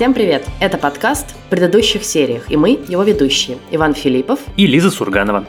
Всем привет! Это подкаст в предыдущих сериях, и мы его ведущие Иван Филиппов и Лиза Сурганова.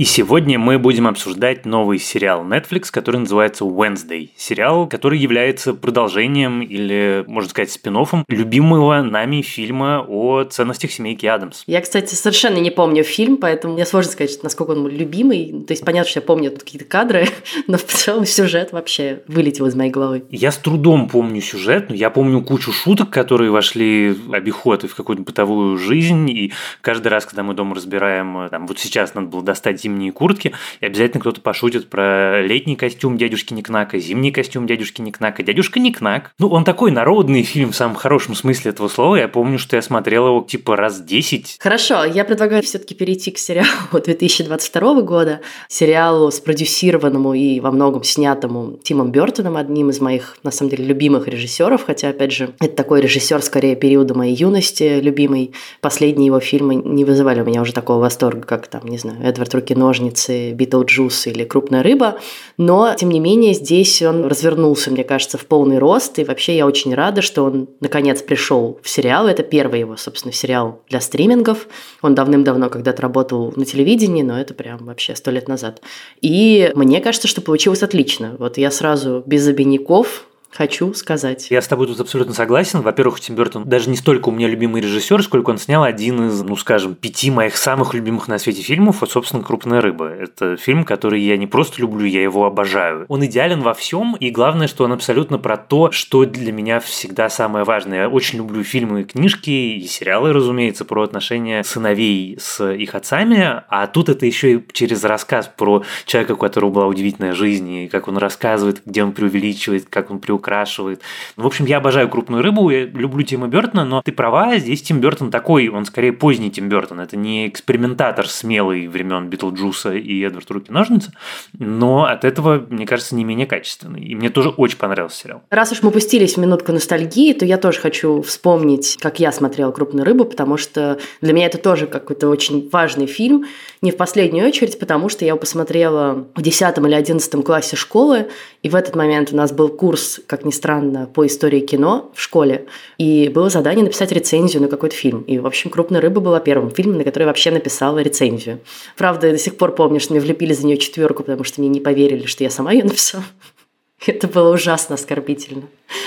И сегодня мы будем обсуждать новый сериал Netflix, который называется Wednesday. Сериал, который является продолжением или, можно сказать, спин любимого нами фильма о ценностях семейки Адамс. Я, кстати, совершенно не помню фильм, поэтому мне сложно сказать, насколько он любимый. То есть понятно, что я помню тут какие-то кадры, но в целом сюжет вообще вылетел из моей головы. Я с трудом помню сюжет, но я помню кучу шуток, которые вошли в обиход и в какую-то бытовую жизнь. И каждый раз, когда мы дома разбираем, там, вот сейчас надо было достать зимние куртки, и обязательно кто-то пошутит про летний костюм дядюшки Никнака, зимний костюм дядюшки Никнака. Дядюшка Никнак, ну, он такой народный фильм в самом хорошем смысле этого слова. Я помню, что я смотрел его типа раз 10. Хорошо, я предлагаю все-таки перейти к сериалу 2022 года, сериалу спродюсированному и во многом снятому Тимом Бертоном, одним из моих, на самом деле, любимых режиссеров, хотя, опять же, это такой режиссер скорее периода моей юности, любимый. Последние его фильмы не вызывали у меня уже такого восторга, как там, не знаю, Эдвард Руки-ножницы страницы Битлджус или Крупная рыба, но, тем не менее, здесь он развернулся, мне кажется, в полный рост, и вообще я очень рада, что он, наконец, пришел в сериал. Это первый его, собственно, сериал для стримингов. Он давным-давно когда-то работал на телевидении, но это прям вообще сто лет назад. И мне кажется, что получилось отлично. Вот я сразу без обиняков хочу сказать. Я с тобой тут абсолютно согласен. Во-первых, Тим Бертон даже не столько у меня любимый режиссер, сколько он снял один из, ну скажем, пяти моих самых любимых на свете фильмов, вот, собственно, «Крупная рыба». Это фильм, который я не просто люблю, я его обожаю. Он идеален во всем, и главное, что он абсолютно про то, что для меня всегда самое важное. Я очень люблю фильмы и книжки, и сериалы, разумеется, про отношения сыновей с их отцами, а тут это еще и через рассказ про человека, у которого была удивительная жизнь, и как он рассказывает, где он преувеличивает, как он преувеличивает приукрашивает. В общем, я обожаю крупную рыбу, я люблю Тима Бертона, но ты права, здесь Тим Бертон такой, он скорее поздний Тим Бертон. Это не экспериментатор смелый времен Битлджуса и Эдвард Руки-ножницы, но от этого, мне кажется, не менее качественный. И мне тоже очень понравился сериал. Раз уж мы пустились в минутку ностальгии, то я тоже хочу вспомнить, как я смотрела «Крупную рыбу», потому что для меня это тоже какой-то очень важный фильм, не в последнюю очередь, потому что я его посмотрела в 10 или 11 классе школы, и в этот момент у нас был курс как ни странно, по истории кино в школе. И было задание написать рецензию на какой-то фильм. И, в общем, «Крупная рыба» была первым фильмом, на который вообще написала рецензию. Правда, я до сих пор помню, что мне влепили за нее четверку, потому что мне не поверили, что я сама ее написала. Это было ужасно оскорбительно.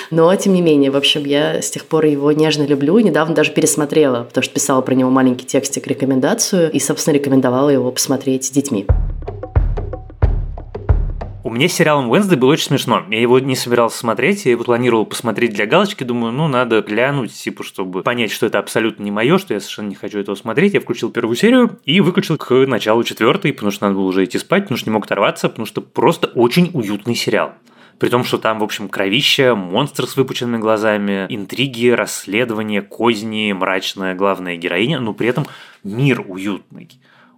Но, тем не менее, в общем, я с тех пор его нежно люблю. Недавно даже пересмотрела, потому что писала про него маленький текстик рекомендацию и, собственно, рекомендовала его посмотреть с детьми. У меня с сериалом Wednesday было очень смешно. Я его не собирался смотреть, я его планировал посмотреть для галочки, думаю, ну, надо глянуть, типа, чтобы понять, что это абсолютно не мое, что я совершенно не хочу этого смотреть. Я включил первую серию и выключил к началу четвертой, потому что надо было уже идти спать, потому что не мог оторваться, потому что просто очень уютный сериал. При том, что там, в общем, кровища, монстр с выпученными глазами, интриги, расследования, козни, мрачная главная героиня, но при этом мир уютный.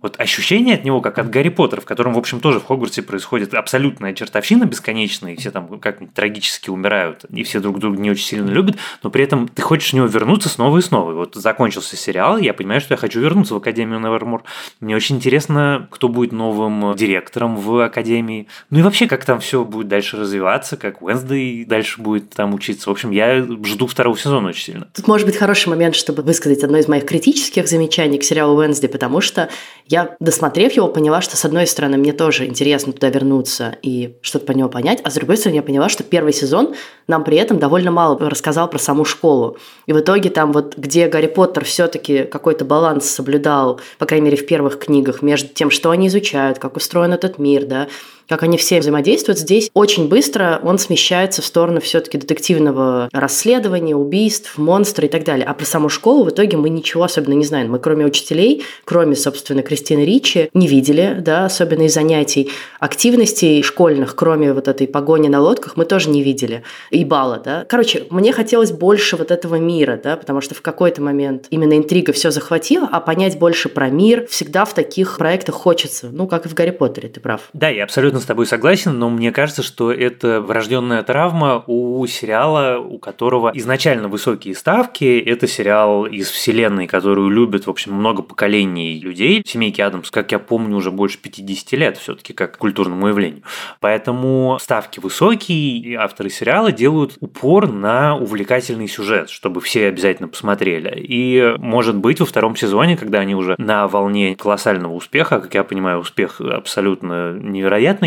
Вот ощущение от него, как от Гарри Поттера, в котором, в общем, тоже в Хогвартсе происходит абсолютная чертовщина бесконечная, и все там как трагически умирают, и все друг друга не очень сильно любят, но при этом ты хочешь в него вернуться снова и снова. И вот закончился сериал, я понимаю, что я хочу вернуться в Академию Невермор. Мне очень интересно, кто будет новым директором в Академии. Ну и вообще, как там все будет дальше развиваться, как Уэнсдей дальше будет там учиться. В общем, я жду второго сезона очень сильно. Тут может быть хороший момент, чтобы высказать одно из моих критических замечаний к сериалу Уэнсдей, потому что я, досмотрев его, поняла, что, с одной стороны, мне тоже интересно туда вернуться и что-то по нему понять, а с другой стороны, я поняла, что первый сезон нам при этом довольно мало рассказал про саму школу. И в итоге там вот, где Гарри Поттер все-таки какой-то баланс соблюдал, по крайней мере, в первых книгах, между тем, что они изучают, как устроен этот мир, да, как они все взаимодействуют, здесь очень быстро он смещается в сторону все-таки детективного расследования, убийств, монстра и так далее. А про саму школу в итоге мы ничего особенно не знаем. Мы кроме учителей, кроме, собственно, Кристины Ричи, не видели, да, особенно из занятий. Активностей школьных, кроме вот этой погони на лодках, мы тоже не видели. И бала, да. Короче, мне хотелось больше вот этого мира, да, потому что в какой-то момент именно интрига все захватила, а понять больше про мир всегда в таких проектах хочется. Ну, как и в Гарри Поттере, ты прав. Да, я абсолютно абсолютно с тобой согласен, но мне кажется, что это врожденная травма у сериала, у которого изначально высокие ставки. Это сериал из вселенной, которую любят, в общем, много поколений людей. Семейки Адамс, как я помню, уже больше 50 лет все-таки как культурному явлению. Поэтому ставки высокие, и авторы сериала делают упор на увлекательный сюжет, чтобы все обязательно посмотрели. И, может быть, во втором сезоне, когда они уже на волне колоссального успеха, как я понимаю, успех абсолютно невероятный,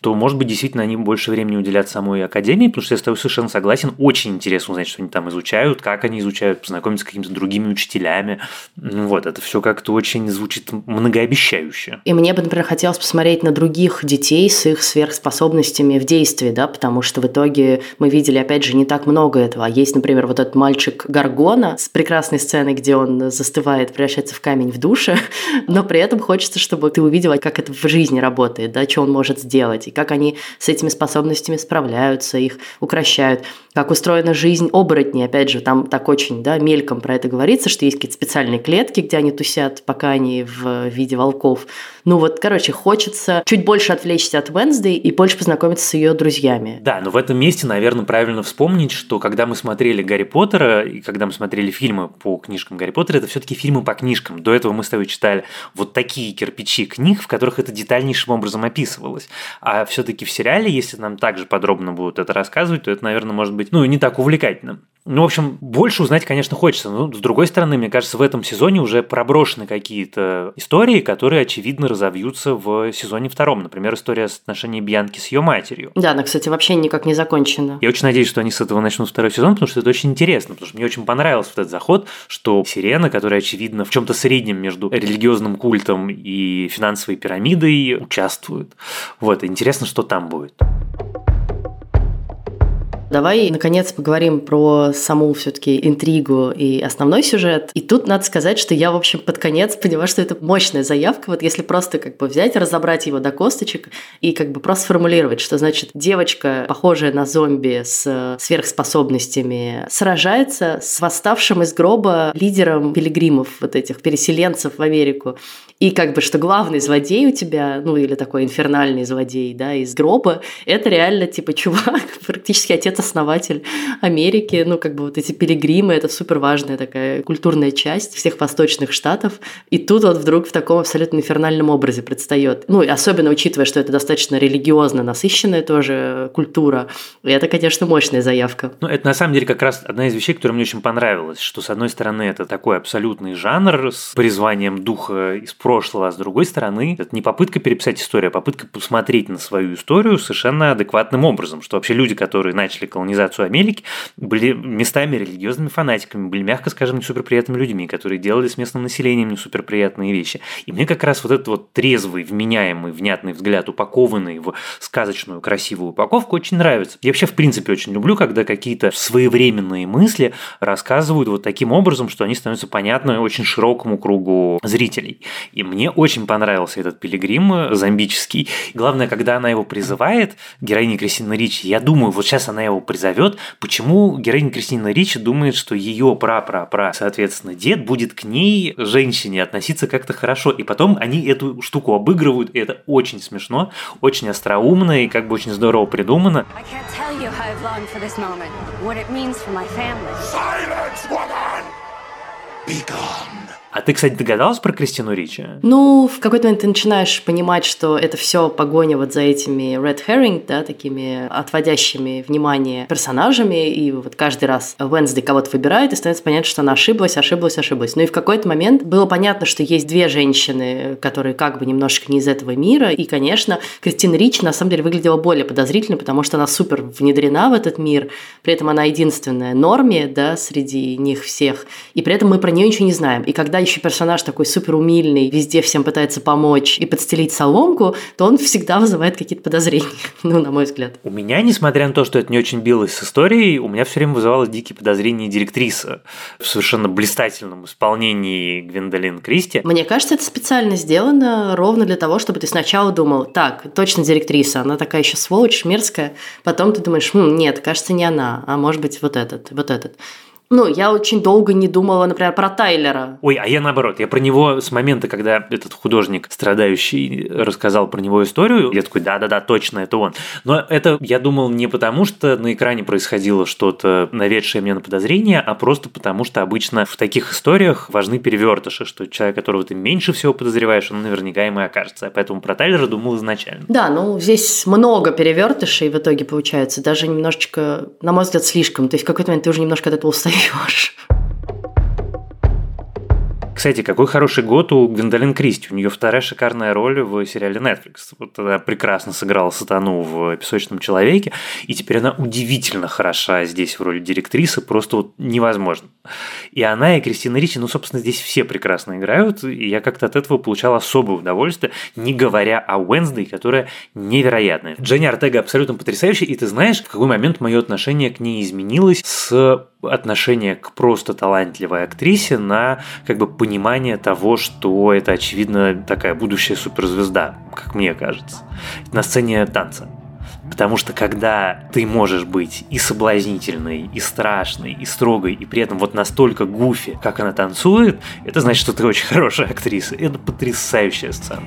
то, может быть, действительно они больше времени уделят самой Академии, потому что я с тобой совершенно согласен, очень интересно узнать, что они там изучают, как они изучают, познакомиться с какими-то другими учителями. Ну вот, это все как-то очень звучит многообещающе. И мне бы, например, хотелось посмотреть на других детей с их сверхспособностями в действии, да, потому что в итоге мы видели, опять же, не так много этого. А есть, например, вот этот мальчик Гаргона с прекрасной сценой, где он застывает, превращается в камень в душе, но при этом хочется, чтобы ты увидела, как это в жизни работает, да, что он может сделать, и как они с этими способностями справляются, их укращают, как устроена жизнь оборотней, опять же, там так очень, да, мельком про это говорится, что есть какие-то специальные клетки, где они тусят, пока они в виде волков. Ну вот, короче, хочется чуть больше отвлечься от Венсдей и больше познакомиться с ее друзьями. Да, но в этом месте, наверное, правильно вспомнить, что когда мы смотрели Гарри Поттера и когда мы смотрели фильмы по книжкам Гарри Поттера, это все-таки фильмы по книжкам. До этого мы с тобой читали вот такие кирпичи книг, в которых это детальнейшим образом описывалось. А все-таки в сериале, если нам также подробно будут это рассказывать, то это, наверное, может быть, ну, не так увлекательно. Ну, в общем, больше узнать, конечно, хочется. Но, с другой стороны, мне кажется, в этом сезоне уже проброшены какие-то истории, которые, очевидно, разовьются в сезоне втором. Например, история с отношением Бьянки с ее матерью. Да, она, кстати, вообще никак не закончена. Я очень надеюсь, что они с этого начнут второй сезон, потому что это очень интересно. Потому что мне очень понравился вот этот заход, что Сирена, которая, очевидно, в чем-то среднем между религиозным культом и финансовой пирамидой, участвует. Вот, интересно, что там будет. Давай, наконец, поговорим про саму все-таки интригу и основной сюжет. И тут надо сказать, что я, в общем, под конец поняла, что это мощная заявка. Вот если просто как бы взять, разобрать его до косточек и как бы просто сформулировать, что значит девочка, похожая на зомби с сверхспособностями, сражается с восставшим из гроба лидером пилигримов, вот этих переселенцев в Америку. И как бы, что главный злодей у тебя, ну или такой инфернальный злодей, да, из гроба, это реально типа чувак, практически отец-основатель Америки, ну как бы вот эти пилигримы, это супер важная такая культурная часть всех восточных штатов. И тут вот вдруг в таком абсолютно инфернальном образе предстает. Ну и особенно учитывая, что это достаточно религиозно насыщенная тоже культура, и это, конечно, мощная заявка. Ну это на самом деле как раз одна из вещей, которая мне очень понравилась, что с одной стороны это такой абсолютный жанр с призванием духа из прошлого, а с другой стороны, это не попытка переписать историю, а попытка посмотреть на свою историю совершенно адекватным образом, что вообще люди, которые начали колонизацию Америки, были местами религиозными фанатиками, были, мягко скажем, не суперприятными людьми, которые делали с местным населением не суперприятные вещи. И мне как раз вот этот вот трезвый, вменяемый, внятный взгляд, упакованный в сказочную, красивую упаковку, очень нравится. Я вообще, в принципе, очень люблю, когда какие-то своевременные мысли рассказывают вот таким образом, что они становятся понятны очень широкому кругу зрителей. И мне очень понравился этот пилигрим э, зомбический. Главное, когда она его призывает, героиня Кристина Ричи, я думаю, вот сейчас она его призовет, почему героиня Кристина Ричи думает, что ее пра-пра-пра, соответственно, дед будет к ней, женщине, относиться как-то хорошо. И потом они эту штуку обыгрывают, и это очень смешно, очень остроумно и как бы очень здорово придумано. Silence, woman! Be gone! А ты, кстати, догадалась про Кристину Ричи? Ну, в какой-то момент ты начинаешь понимать, что это все погоня вот за этими red herring, да, такими отводящими внимание персонажами, и вот каждый раз Уэнсдей кого-то выбирает, и становится понятно, что она ошиблась, ошиблась, ошиблась. Ну и в какой-то момент было понятно, что есть две женщины, которые как бы немножечко не из этого мира, и, конечно, Кристина Ричи на самом деле выглядела более подозрительно, потому что она супер внедрена в этот мир, при этом она единственная норме, да, среди них всех, и при этом мы про нее ничего не знаем. И когда еще персонаж такой супер умильный, везде всем пытается помочь и подстелить соломку, то он всегда вызывает какие-то подозрения, ну, на мой взгляд. У меня, несмотря на то, что это не очень билось с историей, у меня все время вызывалось дикие подозрения директриса в совершенно блистательном исполнении Гвендолин Кристи. Мне кажется, это специально сделано ровно для того, чтобы ты сначала думал, так, точно директриса, она такая еще сволочь, мерзкая, потом ты думаешь, хм, нет, кажется, не она, а может быть вот этот, вот этот. Ну, я очень долго не думала, например, про Тайлера. Ой, а я наоборот, я про него с момента, когда этот художник, страдающий, рассказал про него историю, я такой, да-да-да, точно, это он. Но это, я думал, не потому, что на экране происходило что-то, наведшее мне на подозрение, а просто потому, что обычно в таких историях важны перевертыши, что человек, которого ты меньше всего подозреваешь, он наверняка им и окажется. Поэтому про Тайлера думал изначально. Да, ну здесь много перевертышей в итоге получается, даже немножечко, на мой взгляд, слишком. То есть в какой-то момент ты уже немножко от этого устаешь узнаешь. Кстати, какой хороший год у Гвендолин Кристи. У нее вторая шикарная роль в сериале Netflix. Вот она прекрасно сыграла сатану в «Песочном человеке», и теперь она удивительно хороша здесь в роли директрисы, просто вот невозможно. И она, и Кристина Ричи, ну, собственно, здесь все прекрасно играют, и я как-то от этого получал особое удовольствие, не говоря о Уэнсдей, которая невероятная. Дженни Артега абсолютно потрясающая, и ты знаешь, в какой момент мое отношение к ней изменилось с отношения к просто талантливой актрисе на как бы понимание того, что это, очевидно, такая будущая суперзвезда, как мне кажется, на сцене танца. Потому что когда ты можешь быть и соблазнительной, и страшной, и строгой, и при этом вот настолько гуфи, как она танцует, это значит, что ты очень хорошая актриса. Это потрясающая сцена.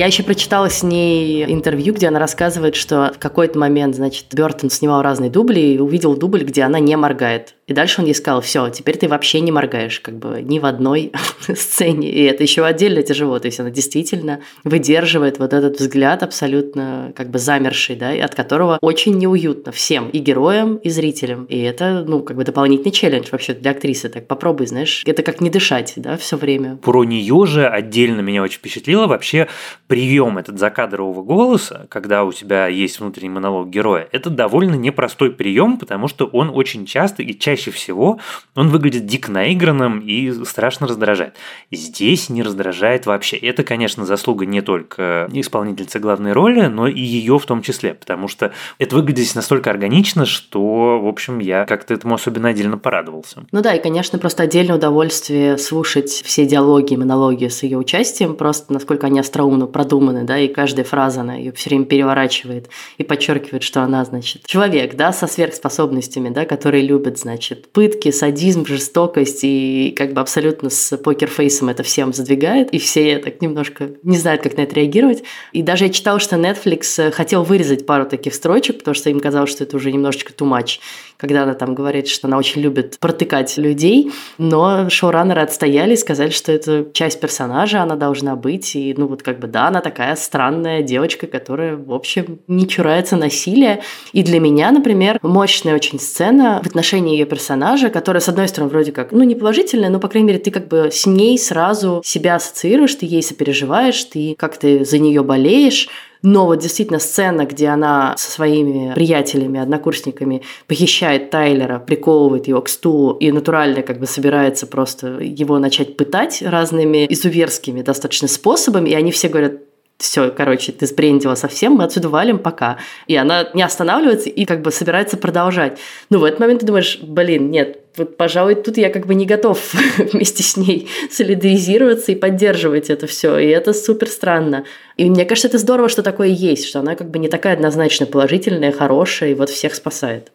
Я еще прочитала с ней интервью, где она рассказывает, что в какой-то момент, значит, Бертон снимал разные дубли и увидел дубль, где она не моргает. И дальше он ей сказал, все, теперь ты вообще не моргаешь, как бы ни в одной сцене. И это еще отдельно тяжело. То есть она действительно выдерживает вот этот взгляд абсолютно как бы замерший, да, от которого очень неуютно всем, и героям, и зрителям. И это, ну, как бы дополнительный челлендж вообще для актрисы. Так попробуй, знаешь, это как не дышать, да, все время. Про нее же отдельно меня очень впечатлило вообще прием этот закадрового голоса, когда у тебя есть внутренний монолог героя. Это довольно непростой прием, потому что он очень часто и чаще чаще всего он выглядит дико наигранным и страшно раздражает. Здесь не раздражает вообще. Это, конечно, заслуга не только исполнительницы главной роли, но и ее в том числе, потому что это выглядит здесь настолько органично, что, в общем, я как-то этому особенно отдельно порадовался. Ну да, и, конечно, просто отдельное удовольствие слушать все диалоги монологи с ее участием, просто насколько они остроумно продуманы, да, и каждая фраза, она ее все время переворачивает и подчеркивает, что она, значит, человек, да, со сверхспособностями, да, который любит, значит, значит, пытки, садизм, жестокость, и как бы абсолютно с покерфейсом это всем задвигает, и все так немножко не знают, как на это реагировать. И даже я читала, что Netflix э, хотел вырезать пару таких строчек, потому что им казалось, что это уже немножечко too much, когда она там говорит, что она очень любит протыкать людей, но шоураннеры отстояли и сказали, что это часть персонажа, она должна быть, и ну вот как бы да, она такая странная девочка, которая, в общем, не чурается насилия. И для меня, например, мощная очень сцена в отношении ее персонажа, которая, с одной стороны, вроде как, ну, не положительная, но, по крайней мере, ты как бы с ней сразу себя ассоциируешь, ты ей сопереживаешь, ты как-то за нее болеешь, но вот действительно сцена, где она со своими приятелями, однокурсниками похищает Тайлера, приковывает его к стулу и натурально как бы собирается просто его начать пытать разными изуверскими достаточно способами, и они все говорят, все, короче, ты сбрендила совсем, мы отсюда валим, пока. И она не останавливается и как бы собирается продолжать. Ну, в этот момент ты думаешь, блин, нет, вот, пожалуй, тут я как бы не готов вместе с ней солидаризироваться и поддерживать это все. И это супер странно. И мне кажется, это здорово, что такое есть, что она как бы не такая однозначно положительная, хорошая и вот всех спасает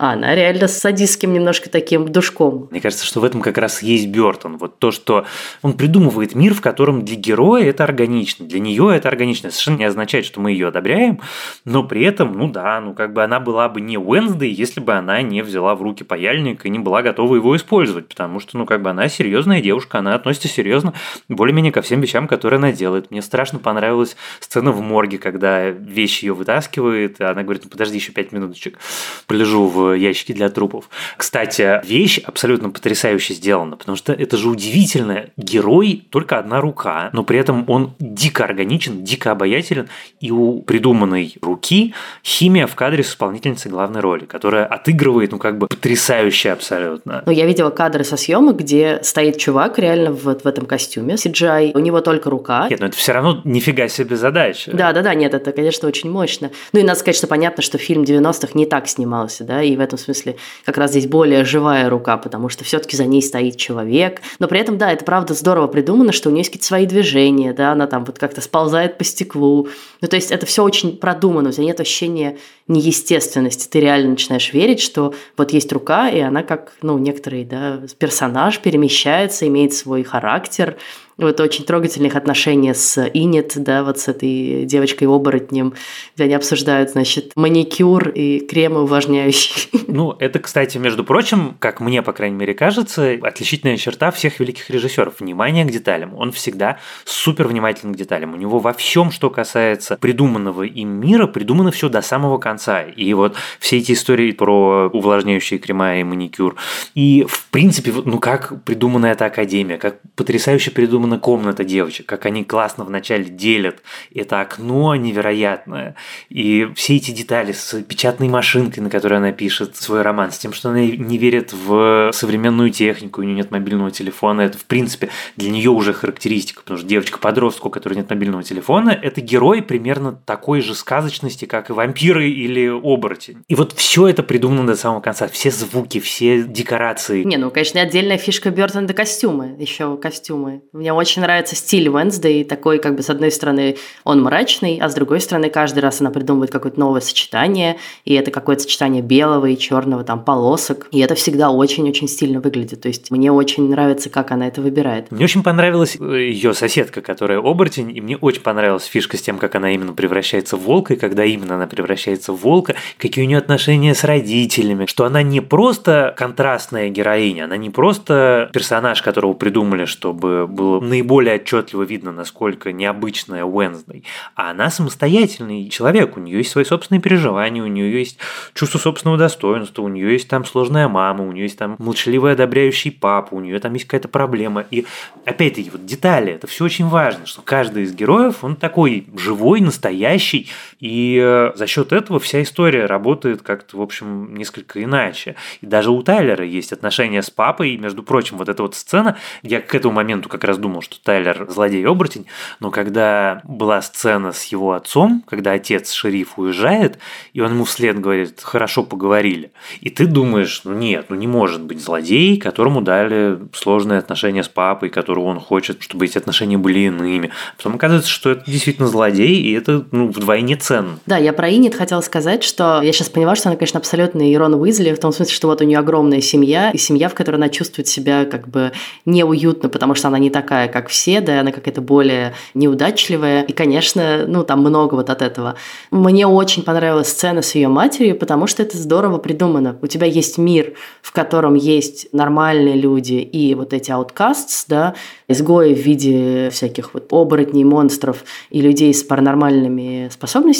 а она реально с садистским немножко таким душком. Мне кажется, что в этом как раз есть Бертон. Вот то, что он придумывает мир, в котором для героя это органично, для нее это органично. Совершенно не означает, что мы ее одобряем, но при этом, ну да, ну как бы она была бы не Уэнсдей, если бы она не взяла в руки паяльник и не была готова его использовать, потому что, ну как бы она серьезная девушка, она относится серьезно более-менее ко всем вещам, которые она делает. Мне страшно понравилась сцена в морге, когда вещи ее вытаскивает, и она говорит, ну подожди еще пять минуточек, полежу в ящики для трупов. Кстати, вещь абсолютно потрясающе сделана, потому что это же удивительно. Герой только одна рука, но при этом он дико органичен, дико обаятелен, и у придуманной руки химия в кадре с исполнительницей главной роли, которая отыгрывает, ну, как бы потрясающе абсолютно. Ну, я видела кадры со съемок, где стоит чувак реально вот в этом костюме CGI, у него только рука. Нет, но это все равно нифига себе задача. Да, да, да, нет, это, конечно, очень мощно. Ну и надо сказать, что понятно, что фильм 90-х не так снимался, да, и в этом смысле как раз здесь более живая рука, потому что все-таки за ней стоит человек. Но при этом, да, это правда здорово придумано, что у нее есть какие-то свои движения, да, она там вот как-то сползает по стеклу. Ну, то есть это все очень продумано, у тебя нет ощущения неестественности. Ты реально начинаешь верить, что вот есть рука, и она как, ну, некоторый, да, персонаж перемещается, имеет свой характер, вот очень трогательных отношения с Инет, да, вот с этой девочкой-оборотнем, где они обсуждают, значит, маникюр и кремы увлажняющие. Ну, это, кстати, между прочим, как мне, по крайней мере, кажется, отличительная черта всех великих режиссеров. Внимание к деталям. Он всегда супер внимателен к деталям. У него во всем, что касается придуманного им мира, придумано все до самого конца. И вот все эти истории про увлажняющие крема и маникюр. И, в принципе, ну как придумана эта академия, как потрясающе придумана придумана комната девочек, как они классно вначале делят это окно невероятное. И все эти детали с печатной машинкой, на которой она пишет свой роман, с тем, что она не верит в современную технику, у нее нет мобильного телефона, это, в принципе, для нее уже характеристика, потому что девочка-подростку, у которой нет мобильного телефона, это герой примерно такой же сказочности, как и вампиры или оборотень. И вот все это придумано до самого конца, все звуки, все декорации. Не, ну, конечно, отдельная фишка Бертона костюмы, еще костюмы. Мне очень нравится стиль Wednesday, такой, как бы, с одной стороны, он мрачный, а с другой стороны, каждый раз она придумывает какое-то новое сочетание, и это какое-то сочетание белого и черного, там, полосок, и это всегда очень-очень стильно выглядит. То есть мне очень нравится, как она это выбирает. Мне очень понравилась э, ее соседка, которая оборотень, и мне очень понравилась фишка с тем, как она именно превращается в волка, и когда именно она превращается в волка, какие у нее отношения с родителями, что она не просто контрастная героиня, она не просто персонаж, которого придумали, чтобы было наиболее отчетливо видно, насколько необычная Уэнсдей. А она самостоятельный человек, у нее есть свои собственные переживания, у нее есть чувство собственного достоинства, у нее есть там сложная мама, у нее есть там молчаливый одобряющий папа, у нее там есть какая-то проблема. И опять-таки, вот детали, это все очень важно, что каждый из героев, он такой живой, настоящий, и э, за счет этого вся история работает как-то, в общем, несколько иначе. И даже у Тайлера есть отношения с папой, и, между прочим, вот эта вот сцена, я к этому моменту как раз думал, что Тайлер злодей-оборотень, но когда была сцена с его отцом, когда отец шериф уезжает, и он ему вслед говорит, хорошо поговорили, и ты думаешь, ну нет, ну не может быть злодей, которому дали сложные отношения с папой, которого он хочет, чтобы эти отношения были иными. Потом оказывается, что это действительно злодей, и это ну, вдвойне ценно. Да, я про Инет хотела сказать, что я сейчас поняла, что она, конечно, абсолютно Ирон Уизли, в том смысле, что вот у нее огромная семья, и семья, в которой она чувствует себя как бы неуютно, потому что она не такая, как все, да, она какая-то более неудачливая. И, конечно, ну, там много вот от этого. Мне очень понравилась сцена с ее матерью, потому что это здорово придумано. У тебя есть мир, в котором есть нормальные люди и вот эти outcasts, да, изгои в виде всяких вот оборотней, монстров и людей с паранормальными способностями –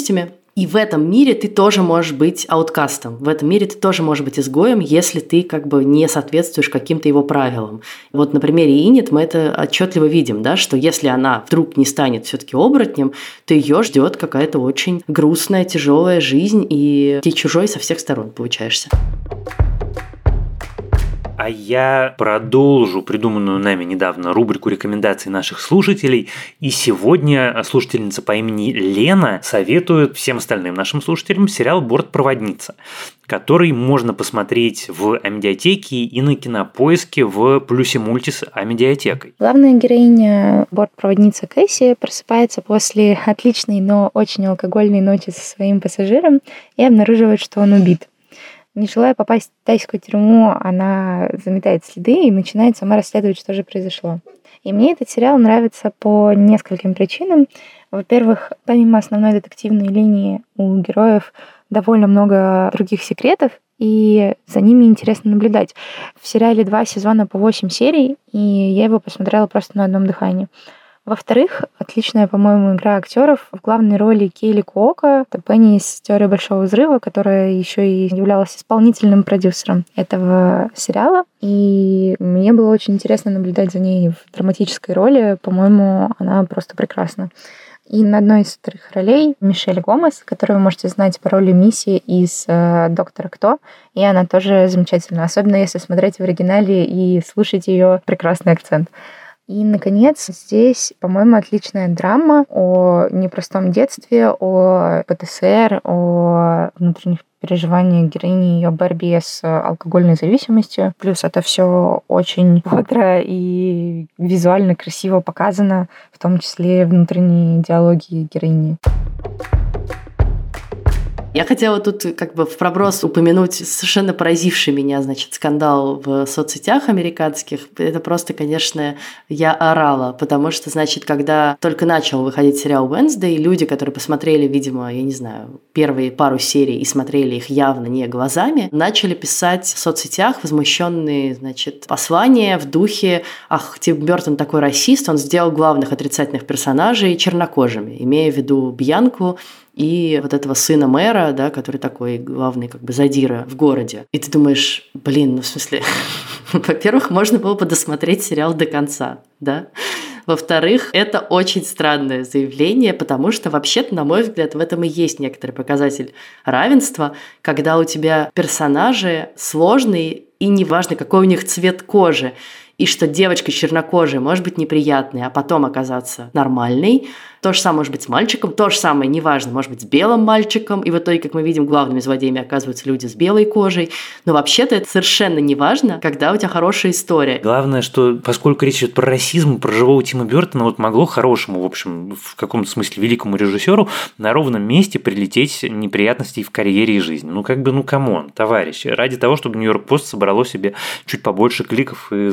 и в этом мире ты тоже можешь быть ауткастом. В этом мире ты тоже можешь быть изгоем, если ты как бы не соответствуешь каким-то его правилам. Вот на примере Инет мы это отчетливо видим, да, что если она вдруг не станет все-таки оборотнем, то ее ждет какая-то очень грустная, тяжелая жизнь, и ты чужой со всех сторон получаешься а я продолжу придуманную нами недавно рубрику рекомендаций наших слушателей. И сегодня слушательница по имени Лена советует всем остальным нашим слушателям сериал «Бортпроводница», который можно посмотреть в Амедиатеке и на Кинопоиске в плюсе мульти с Амедиатекой. Главная героиня бортпроводница Кэсси просыпается после отличной, но очень алкогольной ночи со своим пассажиром и обнаруживает, что он убит. Не желая попасть в тайскую тюрьму, она заметает следы и начинает сама расследовать, что же произошло. И мне этот сериал нравится по нескольким причинам. Во-первых, помимо основной детективной линии у героев довольно много других секретов, и за ними интересно наблюдать. В сериале два сезона по восемь серий, и я его посмотрела просто на одном дыхании. Во-вторых, отличная, по-моему, игра актеров. В главной роли Кейли Куока, это Пенни из «Теории Большого Взрыва», которая еще и являлась исполнительным продюсером этого сериала. И мне было очень интересно наблюдать за ней в драматической роли. По-моему, она просто прекрасна. И на одной из вторых ролей Мишель Гомес, которую вы можете знать по роли Мисси из э, «Доктора Кто». И она тоже замечательна, особенно если смотреть в оригинале и слушать ее прекрасный акцент. И, наконец, здесь, по-моему, отличная драма о непростом детстве, о ПТСР, о внутренних переживания героини ее борьбе с алкогольной зависимостью. Плюс это все очень бодро и визуально красиво показано, в том числе внутренние диалоги героини. Я хотела тут как бы в проброс упомянуть совершенно поразивший меня, значит, скандал в соцсетях американских. Это просто, конечно, я орала, потому что, значит, когда только начал выходить сериал Wednesday, люди, которые посмотрели, видимо, я не знаю, первые пару серий и смотрели их явно не глазами, начали писать в соцсетях возмущенные, значит, послания в духе «Ах, Тим Бертон такой расист, он сделал главных отрицательных персонажей чернокожими», имея в виду Бьянку и вот этого сына мэра, да, который такой главный как бы задира в городе. И ты думаешь, блин, ну в смысле, во-первых, можно было бы досмотреть сериал до конца, да? Во-вторых, это очень странное заявление, потому что вообще-то, на мой взгляд, в этом и есть некоторый показатель равенства, когда у тебя персонажи сложные и неважно, какой у них цвет кожи, и что девочка чернокожая может быть неприятной, а потом оказаться нормальной, то же самое может быть с мальчиком, то же самое, неважно, может быть с белым мальчиком, и в итоге, как мы видим, главными злодеями оказываются люди с белой кожей. Но вообще-то это совершенно не важно, когда у тебя хорошая история. Главное, что поскольку речь идет про расизм, про живого Тима Бертона, вот могло хорошему, в общем, в каком-то смысле великому режиссеру на ровном месте прилететь неприятностей в карьере и жизни. Ну, как бы, ну, come on, товарищи, ради того, чтобы New York Post собрало себе чуть побольше кликов и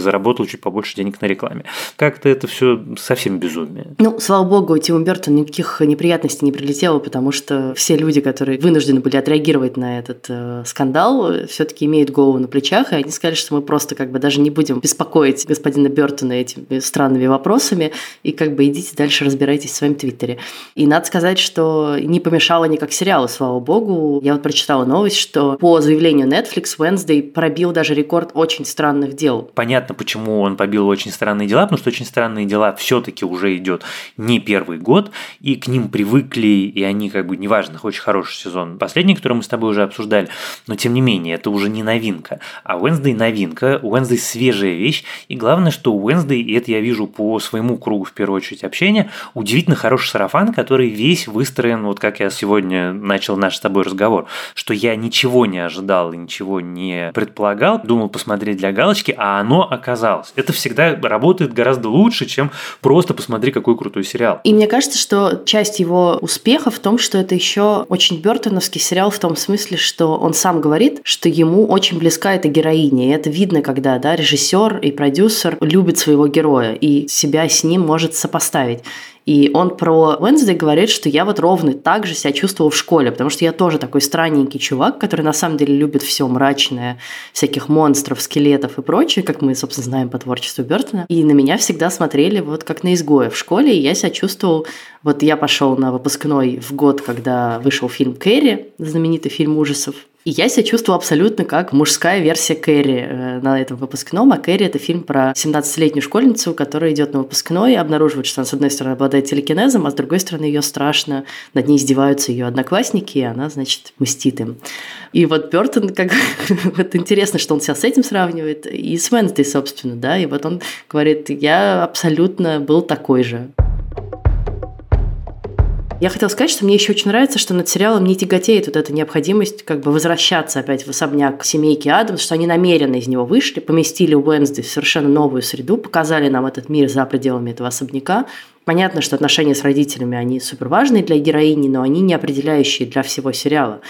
чуть побольше денег на рекламе. Как-то это все совсем безумие. Ну, слава богу, Тим Тиму Бертону никаких неприятностей не прилетело, потому что все люди, которые вынуждены были отреагировать на этот э, скандал, все-таки имеют голову на плечах, и они сказали, что мы просто как бы даже не будем беспокоить господина Бертона этими странными вопросами, и как бы идите дальше разбирайтесь в своем твиттере. И надо сказать, что не помешало никак сериалу, слава богу. Я вот прочитала новость, что по заявлению Netflix Wednesday пробил даже рекорд очень странных дел. Понятно, почему он побил очень странные дела, потому что очень странные дела все-таки уже идет не первый год, и к ним привыкли, и они как бы, неважно, очень хороший сезон. Последний, который мы с тобой уже обсуждали, но тем не менее, это уже не новинка. А Wednesday новинка, Wednesday свежая вещь, и главное, что Wednesday, и это я вижу по своему кругу, в первую очередь, общения, удивительно хороший сарафан, который весь выстроен, вот как я сегодня начал наш с тобой разговор, что я ничего не ожидал, ничего не предполагал, думал посмотреть для галочки, а оно оказалось. Это всегда работает гораздо лучше, чем просто посмотри, какой крутой сериал. И мне кажется, что часть его успеха в том, что это еще очень бертоновский сериал в том смысле, что он сам говорит, что ему очень близка эта героиня. И это видно, когда да, режиссер и продюсер любят своего героя и себя с ним может сопоставить. И он про Wednesday говорит, что я вот ровно так же себя чувствовал в школе, потому что я тоже такой странненький чувак, который на самом деле любит все мрачное, всяких монстров, скелетов и прочее, как мы, собственно, знаем по творчеству Бертона. И на меня всегда смотрели вот как на изгоя в школе, и я себя чувствовал... Вот я пошел на выпускной в год, когда вышел фильм «Кэрри», знаменитый фильм ужасов, и я себя чувствовала абсолютно как мужская версия Кэрри э, на этом выпускном. А Кэрри – это фильм про 17-летнюю школьницу, которая идет на выпускной и обнаруживает, что она, с одной стороны, обладает телекинезом, а с другой стороны, ее страшно, над ней издеваются ее одноклассники, и она, значит, мстит им. И вот Бертон, как вот интересно, что он себя с этим сравнивает, и с Венсдей, собственно, да, и вот он говорит, я абсолютно был такой же. Я хотела сказать, что мне еще очень нравится, что над сериалом не тяготеет вот эта необходимость как бы возвращаться опять в особняк семейки Адамс, что они намеренно из него вышли, поместили Уэнсдей в совершенно новую среду, показали нам этот мир за пределами этого особняка. Понятно, что отношения с родителями, они супер важные для героини, но они не определяющие для всего сериала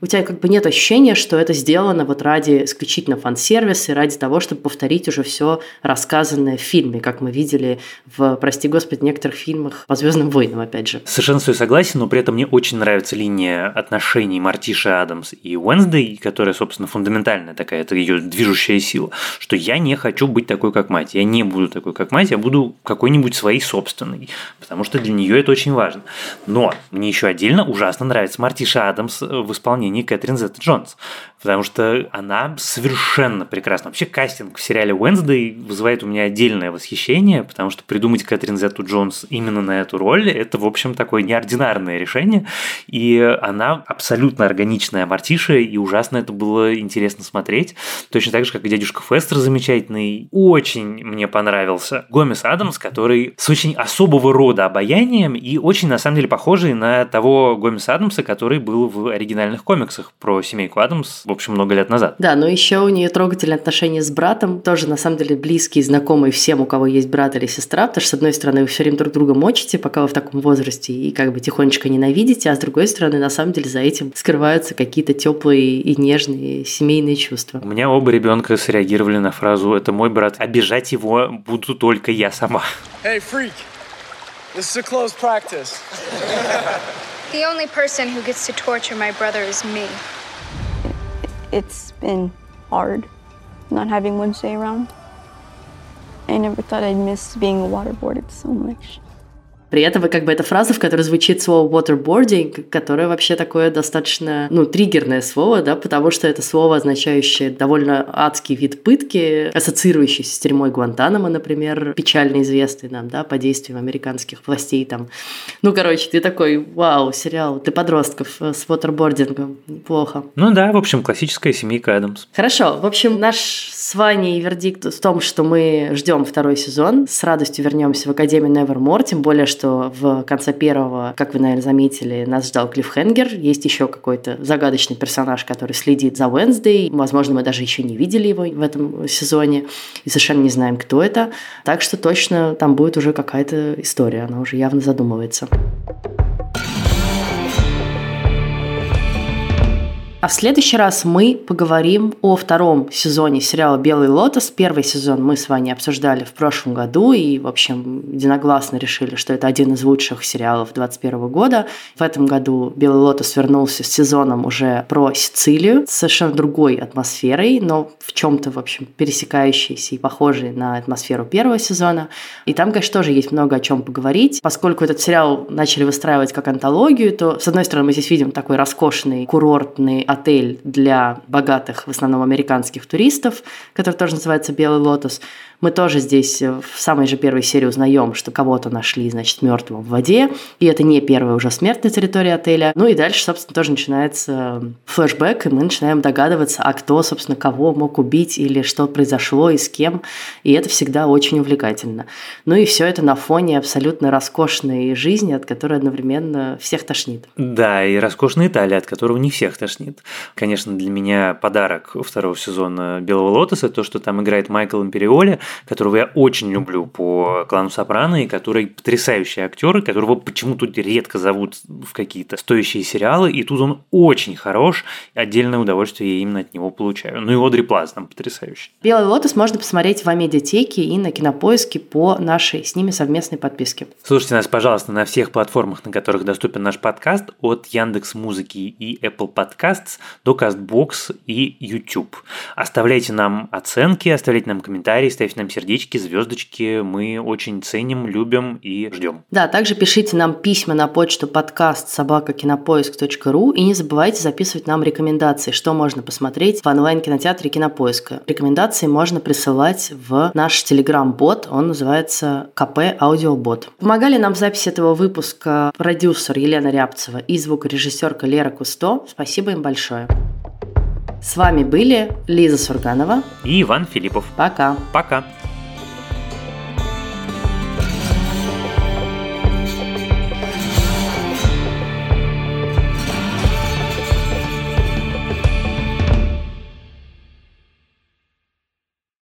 у тебя как бы нет ощущения, что это сделано вот ради исключительно фан-сервиса и ради того, чтобы повторить уже все рассказанное в фильме, как мы видели в, прости господи, некоторых фильмах по «Звездным войнам», опять же. Совершенно с тобой согласен, но при этом мне очень нравится линия отношений Мартиши Адамс и Уэнсдей, которая, собственно, фундаментальная такая, это ее движущая сила, что я не хочу быть такой, как мать, я не буду такой, как мать, я буду какой-нибудь своей собственной, потому что для нее это очень важно. Но мне еще отдельно ужасно нравится Мартиша Адамс в исполнении исполнении Кэтрин Зетта Джонс. Потому что она совершенно прекрасна. Вообще кастинг в сериале Wednesday вызывает у меня отдельное восхищение, потому что придумать Кэтрин Зетту Джонс именно на эту роль – это, в общем, такое неординарное решение, и она абсолютно органичная Мартиша, и ужасно это было интересно смотреть. Точно так же, как и дядюшка Фестер замечательный. Очень мне понравился Гомес Адамс, который с очень особого рода обаянием и очень, на самом деле, похожий на того Гомеса Адамса, который был в оригинальных комиксах про семейку Адамс, в общем, много лет назад. Да, но еще у нее трогательные отношения с братом, тоже, на самом деле, близкие, знакомые всем, у кого есть брат или сестра, потому что, с одной стороны, вы все время друг друга мочите, пока вы в таком возрасте, и как бы тихонечко ненавидите, а с другой стороны, на самом деле, за этим скрываются какие-то теплые и нежные семейные чувства. У меня оба ребенка среагировали на фразу «это мой брат», обижать его буду только я сама. Hey, freak! This is a close practice. The only person who gets to torture my brother is me. It's been hard not having Wednesday around. I never thought I'd miss being waterboarded so much. При этом как бы эта фраза, в которой звучит слово waterboarding, которое вообще такое достаточно, ну, триггерное слово, да, потому что это слово, означающее довольно адский вид пытки, ассоциирующийся с тюрьмой Гуантанамо, например, печально известный нам, да, по действиям американских властей там. Ну, короче, ты такой, вау, сериал, ты подростков э, с waterboarding, плохо. Ну да, в общем, классическая семейка Адамс. Хорошо, в общем, наш с Ваней вердикт в том, что мы ждем второй сезон, с радостью вернемся в Академию Nevermore, тем более, что что в конце первого, как вы, наверное, заметили, нас ждал Клиффхенгер. Есть еще какой-то загадочный персонаж, который следит за Уэнсдей. Возможно, мы даже еще не видели его в этом сезоне и совершенно не знаем, кто это. Так что точно там будет уже какая-то история. Она уже явно задумывается. А в следующий раз мы поговорим о втором сезоне сериала «Белый лотос». Первый сезон мы с вами обсуждали в прошлом году и, в общем, единогласно решили, что это один из лучших сериалов 2021 года. В этом году «Белый лотос» вернулся с сезоном уже про Сицилию, с совершенно другой атмосферой, но в чем-то, в общем, пересекающейся и похожей на атмосферу первого сезона. И там, конечно, тоже есть много о чем поговорить. Поскольку этот сериал начали выстраивать как антологию, то, с одной стороны, мы здесь видим такой роскошный курортный отель для богатых, в основном американских туристов, который тоже называется «Белый лотос». Мы тоже здесь э, в самой же первой серии узнаем, что кого-то нашли, значит, мертвым в воде, и это не первая уже смерть на территории отеля. Ну и дальше, собственно, тоже начинается флешбэк, и мы начинаем догадываться, а кто, собственно, кого мог убить или что произошло и с кем, и это всегда очень увлекательно. Ну и все это на фоне абсолютно роскошной жизни, от которой одновременно всех тошнит. Да, и роскошной Италии, от которого не всех тошнит. Конечно, для меня подарок второго сезона «Белого лотоса» то, что там играет Майкл Империоли, которого я очень люблю по клану Сопрано, и который потрясающий актер, которого почему-то редко зовут в какие-то стоящие сериалы, и тут он очень хорош, отдельное удовольствие я именно от него получаю. Ну и Одри Плаз там потрясающий. «Белый лотос» можно посмотреть в Амедиатеке и на Кинопоиске по нашей с ними совместной подписке. Слушайте нас, пожалуйста, на всех платформах, на которых доступен наш подкаст, от Яндекс Музыки и Apple Podcasts до CastBox и YouTube. Оставляйте нам оценки, оставляйте нам комментарии, ставьте нам сердечки, звездочки. Мы очень ценим, любим и ждем. Да, также пишите нам письма на почту подкаст собакакинопоиск.ру и не забывайте записывать нам рекомендации, что можно посмотреть в онлайн-кинотеатре Кинопоиска. Рекомендации можно присылать в наш телеграм-бот, он называется КП Аудиобот. Помогали нам в записи этого выпуска продюсер Елена Рябцева и звукорежиссерка Лера Кусто. Спасибо им большое. С вами были Лиза Сурганова и Иван Филиппов. Пока. Пока.